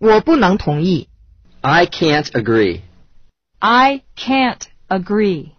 我不能同意。I I can't agree. I can't agree.